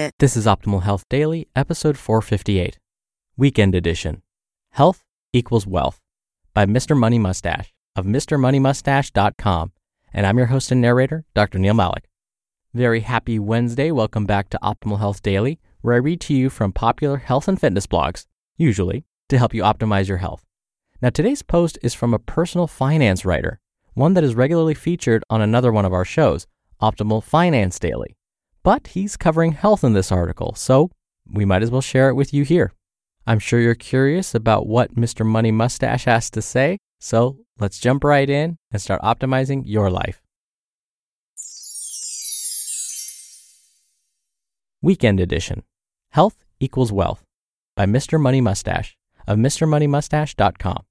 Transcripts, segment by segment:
This is Optimal Health Daily, episode 458, Weekend Edition Health Equals Wealth by Mr. Money Mustache of MrMoneyMustache.com. And I'm your host and narrator, Dr. Neil Malik. Very happy Wednesday. Welcome back to Optimal Health Daily, where I read to you from popular health and fitness blogs, usually to help you optimize your health. Now, today's post is from a personal finance writer, one that is regularly featured on another one of our shows, Optimal Finance Daily. But he's covering health in this article, so we might as well share it with you here. I'm sure you're curious about what Mr. Money Mustache has to say, so let's jump right in and start optimizing your life. Weekend Edition Health Equals Wealth by Mr. Money Mustache of MrMoneyMustache.com.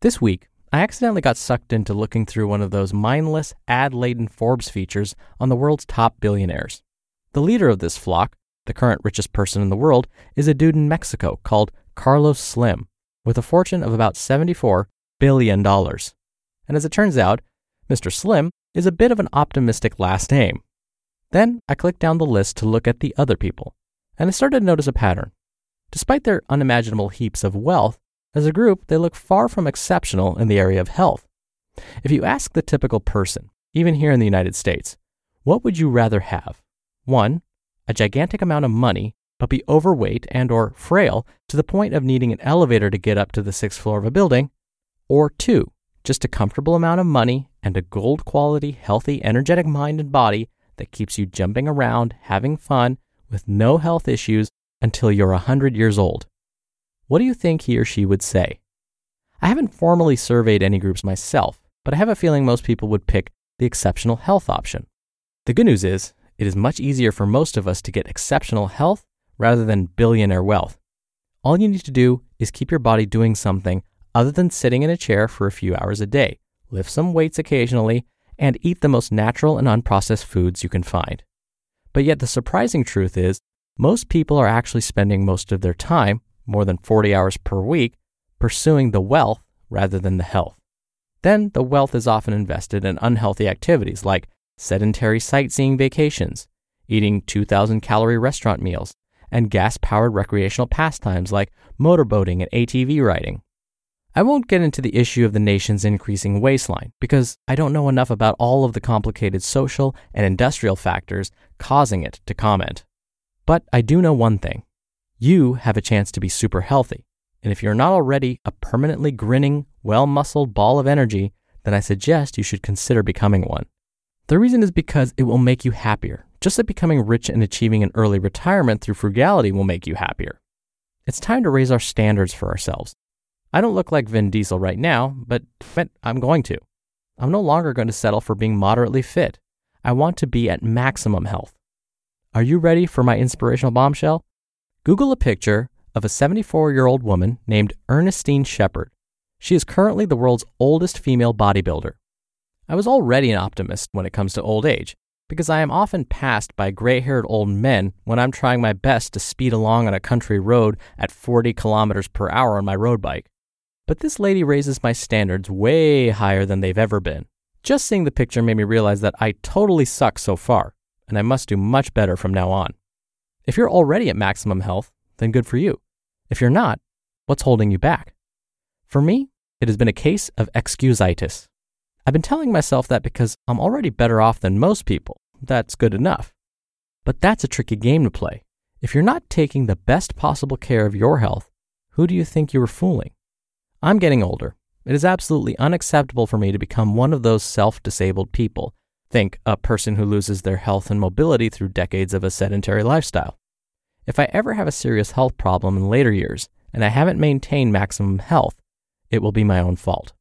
This week, I accidentally got sucked into looking through one of those mindless, ad laden Forbes features on the world's top billionaires. The leader of this flock, the current richest person in the world, is a dude in Mexico called Carlos Slim, with a fortune of about $74 billion. And as it turns out, Mr. Slim is a bit of an optimistic last name. Then I clicked down the list to look at the other people, and I started to notice a pattern. Despite their unimaginable heaps of wealth, as a group, they look far from exceptional in the area of health. If you ask the typical person, even here in the United States, what would you rather have? One, a gigantic amount of money, but be overweight and or frail to the point of needing an elevator to get up to the sixth floor of a building, or two, just a comfortable amount of money and a gold quality, healthy, energetic mind and body that keeps you jumping around, having fun, with no health issues until you're a 100 years old. What do you think he or she would say? I haven't formally surveyed any groups myself, but I have a feeling most people would pick the exceptional health option. The good news is, it is much easier for most of us to get exceptional health rather than billionaire wealth. All you need to do is keep your body doing something other than sitting in a chair for a few hours a day, lift some weights occasionally, and eat the most natural and unprocessed foods you can find. But yet, the surprising truth is, most people are actually spending most of their time more than 40 hours per week, pursuing the wealth rather than the health. Then the wealth is often invested in unhealthy activities like sedentary sightseeing vacations, eating 2,000 calorie restaurant meals, and gas powered recreational pastimes like motorboating and ATV riding. I won't get into the issue of the nation's increasing waistline because I don't know enough about all of the complicated social and industrial factors causing it to comment. But I do know one thing you have a chance to be super healthy. And if you're not already a permanently grinning, well muscled ball of energy, then I suggest you should consider becoming one. The reason is because it will make you happier, just like becoming rich and achieving an early retirement through frugality will make you happier. It's time to raise our standards for ourselves. I don't look like Vin Diesel right now, but, but I'm going to. I'm no longer going to settle for being moderately fit. I want to be at maximum health. Are you ready for my inspirational bombshell? Google a picture of a 74 year old woman named Ernestine Shepherd. She is currently the world's oldest female bodybuilder. I was already an optimist when it comes to old age, because I am often passed by gray haired old men when I'm trying my best to speed along on a country road at 40 kilometers per hour on my road bike. But this lady raises my standards way higher than they've ever been. Just seeing the picture made me realize that I totally suck so far, and I must do much better from now on. If you're already at maximum health, then good for you. If you're not, what's holding you back? For me, it has been a case of excusitis. I've been telling myself that because I'm already better off than most people, that's good enough. But that's a tricky game to play. If you're not taking the best possible care of your health, who do you think you are fooling? I'm getting older. It is absolutely unacceptable for me to become one of those self disabled people. Think a person who loses their health and mobility through decades of a sedentary lifestyle. If I ever have a serious health problem in later years and I haven't maintained maximum health, it will be my own fault.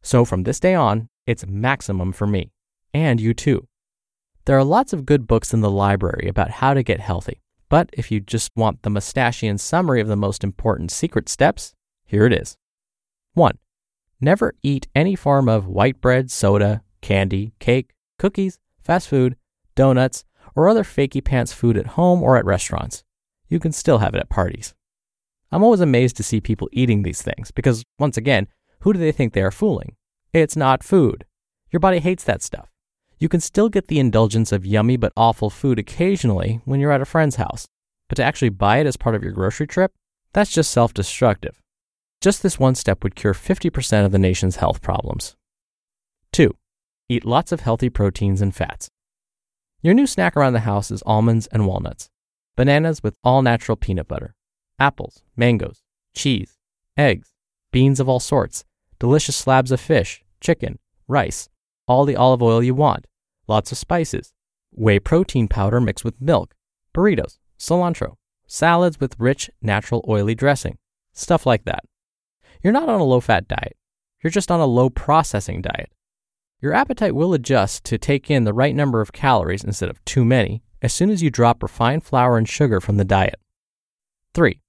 So from this day on, it's maximum for me, and you too. There are lots of good books in the library about how to get healthy, but if you just want the mustachian summary of the most important secret steps, here it is. 1. Never eat any form of white bread, soda, candy, cake, cookies, fast food, donuts, or other fakey pants food at home or at restaurants. You can still have it at parties. I'm always amazed to see people eating these things because, once again, who do they think they are fooling? It's not food. Your body hates that stuff. You can still get the indulgence of yummy but awful food occasionally when you're at a friend's house, but to actually buy it as part of your grocery trip, that's just self destructive. Just this one step would cure 50% of the nation's health problems. 2. Eat lots of healthy proteins and fats. Your new snack around the house is almonds and walnuts, bananas with all natural peanut butter, apples, mangoes, cheese, eggs, beans of all sorts, delicious slabs of fish, chicken, rice, all the olive oil you want, lots of spices, whey protein powder mixed with milk, burritos, cilantro, salads with rich, natural oily dressing, stuff like that. You're not on a low fat diet. You're just on a low processing diet. Your appetite will adjust to take in the right number of calories instead of too many as soon as you drop refined flour and sugar from the diet. 3.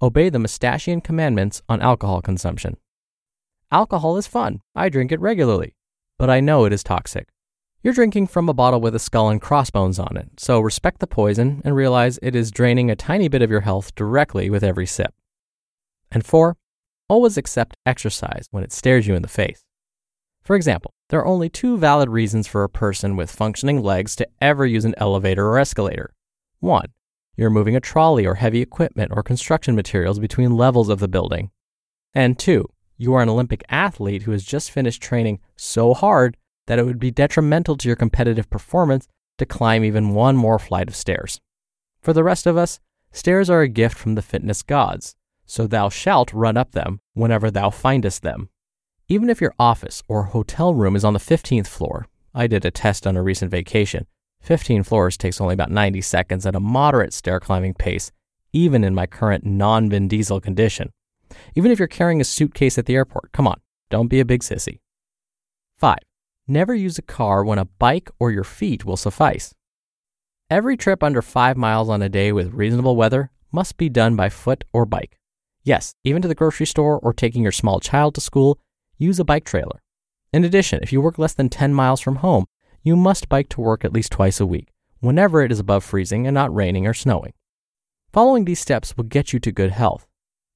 Obey the Mustachian commandments on alcohol consumption. Alcohol is fun. I drink it regularly. But I know it is toxic. You're drinking from a bottle with a skull and crossbones on it, so respect the poison and realize it is draining a tiny bit of your health directly with every sip. And four, always accept exercise when it stares you in the face. For example, there are only two valid reasons for a person with functioning legs to ever use an elevator or escalator. One, you're moving a trolley or heavy equipment or construction materials between levels of the building. And two, you are an Olympic athlete who has just finished training so hard that it would be detrimental to your competitive performance to climb even one more flight of stairs. For the rest of us, stairs are a gift from the fitness gods, so thou shalt run up them whenever thou findest them. Even if your office or hotel room is on the 15th floor, I did a test on a recent vacation. 15 floors takes only about 90 seconds at a moderate stair climbing pace, even in my current non Vin Diesel condition. Even if you're carrying a suitcase at the airport, come on, don't be a big sissy. 5. Never use a car when a bike or your feet will suffice. Every trip under 5 miles on a day with reasonable weather must be done by foot or bike. Yes, even to the grocery store or taking your small child to school, use a bike trailer. In addition, if you work less than 10 miles from home, you must bike to work at least twice a week, whenever it is above freezing and not raining or snowing. Following these steps will get you to good health.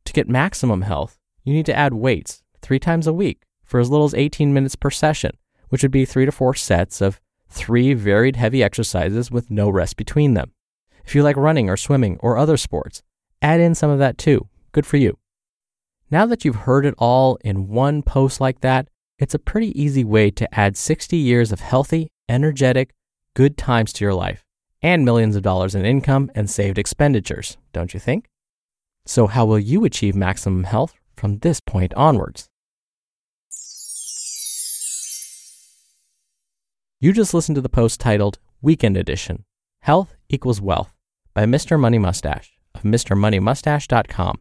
To get maximum health, you need to add weights three times a week for as little as 18 minutes per session, which would be three to four sets of three varied heavy exercises with no rest between them. If you like running or swimming or other sports, add in some of that too. Good for you. Now that you've heard it all in one post like that, it's a pretty easy way to add 60 years of healthy, energetic, good times to your life and millions of dollars in income and saved expenditures, don't you think? So, how will you achieve maximum health from this point onwards? You just listened to the post titled Weekend Edition Health Equals Wealth by Mr. Money Mustache of MrMoneyMustache.com.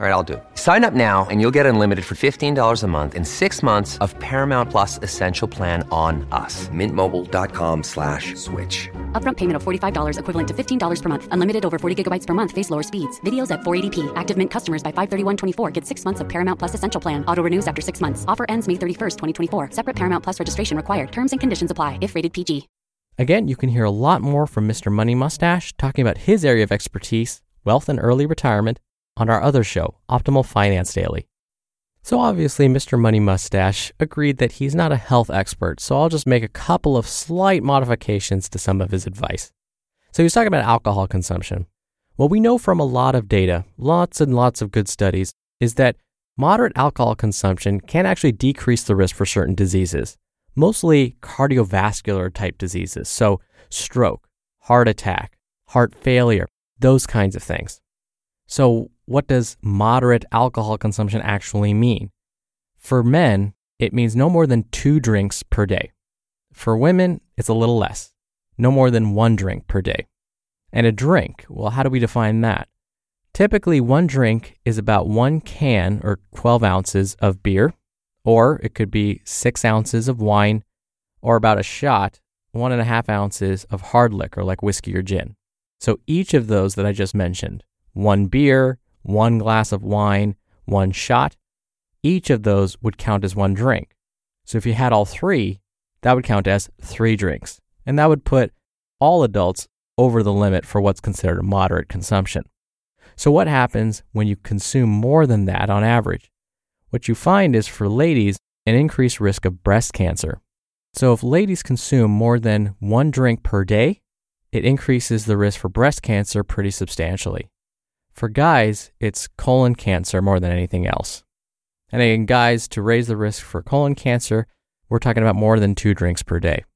All right, I'll do it. Sign up now and you'll get unlimited for $15 a month in six months of Paramount Plus Essential Plan on us. Mintmobile.com slash switch. Upfront payment of $45 equivalent to $15 per month. Unlimited over 40 gigabytes per month. Face lower speeds. Videos at 480p. Active Mint customers by 531.24 get six months of Paramount Plus Essential Plan. Auto renews after six months. Offer ends May 31st, 2024. Separate Paramount Plus registration required. Terms and conditions apply if rated PG. Again, you can hear a lot more from Mr. Money Mustache talking about his area of expertise, wealth and early retirement, on our other show, Optimal Finance Daily. So obviously, Mr. Money Mustache agreed that he's not a health expert, so I'll just make a couple of slight modifications to some of his advice. So he's talking about alcohol consumption. What we know from a lot of data, lots and lots of good studies, is that moderate alcohol consumption can actually decrease the risk for certain diseases, mostly cardiovascular type diseases, so stroke, heart attack, heart failure, those kinds of things. So, what does moderate alcohol consumption actually mean? For men, it means no more than two drinks per day. For women, it's a little less, no more than one drink per day. And a drink, well, how do we define that? Typically, one drink is about one can or 12 ounces of beer, or it could be six ounces of wine, or about a shot, one and a half ounces of hard liquor like whiskey or gin. So each of those that I just mentioned, one beer, one glass of wine, one shot, each of those would count as one drink. So if you had all three, that would count as three drinks. And that would put all adults over the limit for what's considered a moderate consumption. So what happens when you consume more than that on average? What you find is for ladies, an increased risk of breast cancer. So if ladies consume more than one drink per day, it increases the risk for breast cancer pretty substantially. For guys, it's colon cancer more than anything else. And again, guys, to raise the risk for colon cancer, we're talking about more than two drinks per day.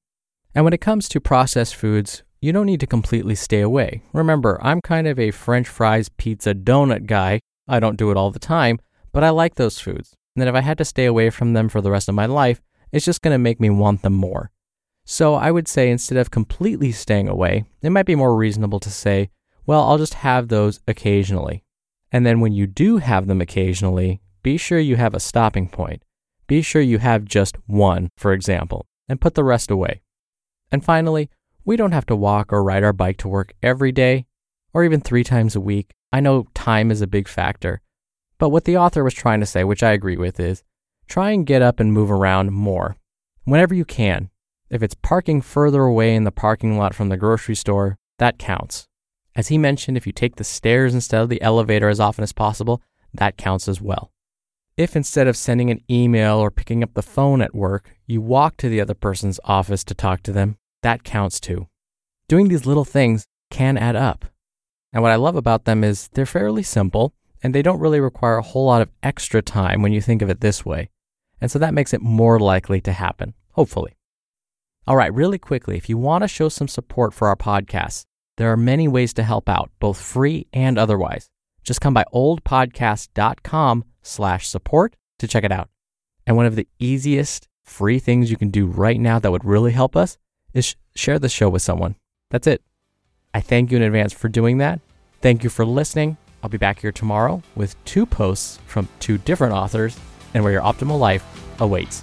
And when it comes to processed foods, you don't need to completely stay away. Remember, I'm kind of a french fries, pizza, donut guy. I don't do it all the time, but I like those foods. And then if I had to stay away from them for the rest of my life, it's just going to make me want them more. So I would say instead of completely staying away, it might be more reasonable to say, well, I'll just have those occasionally. And then when you do have them occasionally, be sure you have a stopping point. Be sure you have just one, for example, and put the rest away. And finally, we don't have to walk or ride our bike to work every day or even three times a week. I know time is a big factor. But what the author was trying to say, which I agree with, is try and get up and move around more whenever you can. If it's parking further away in the parking lot from the grocery store, that counts. As he mentioned, if you take the stairs instead of the elevator as often as possible, that counts as well. If instead of sending an email or picking up the phone at work, you walk to the other person's office to talk to them, that counts too. Doing these little things can add up. And what I love about them is they're fairly simple and they don't really require a whole lot of extra time when you think of it this way. And so that makes it more likely to happen, hopefully. All right, really quickly, if you want to show some support for our podcast, there are many ways to help out, both free and otherwise. Just come by oldpodcast.com slash support to check it out. And one of the easiest free things you can do right now that would really help us is sh- share the show with someone. That's it. I thank you in advance for doing that. Thank you for listening. I'll be back here tomorrow with two posts from two different authors and where your optimal life awaits.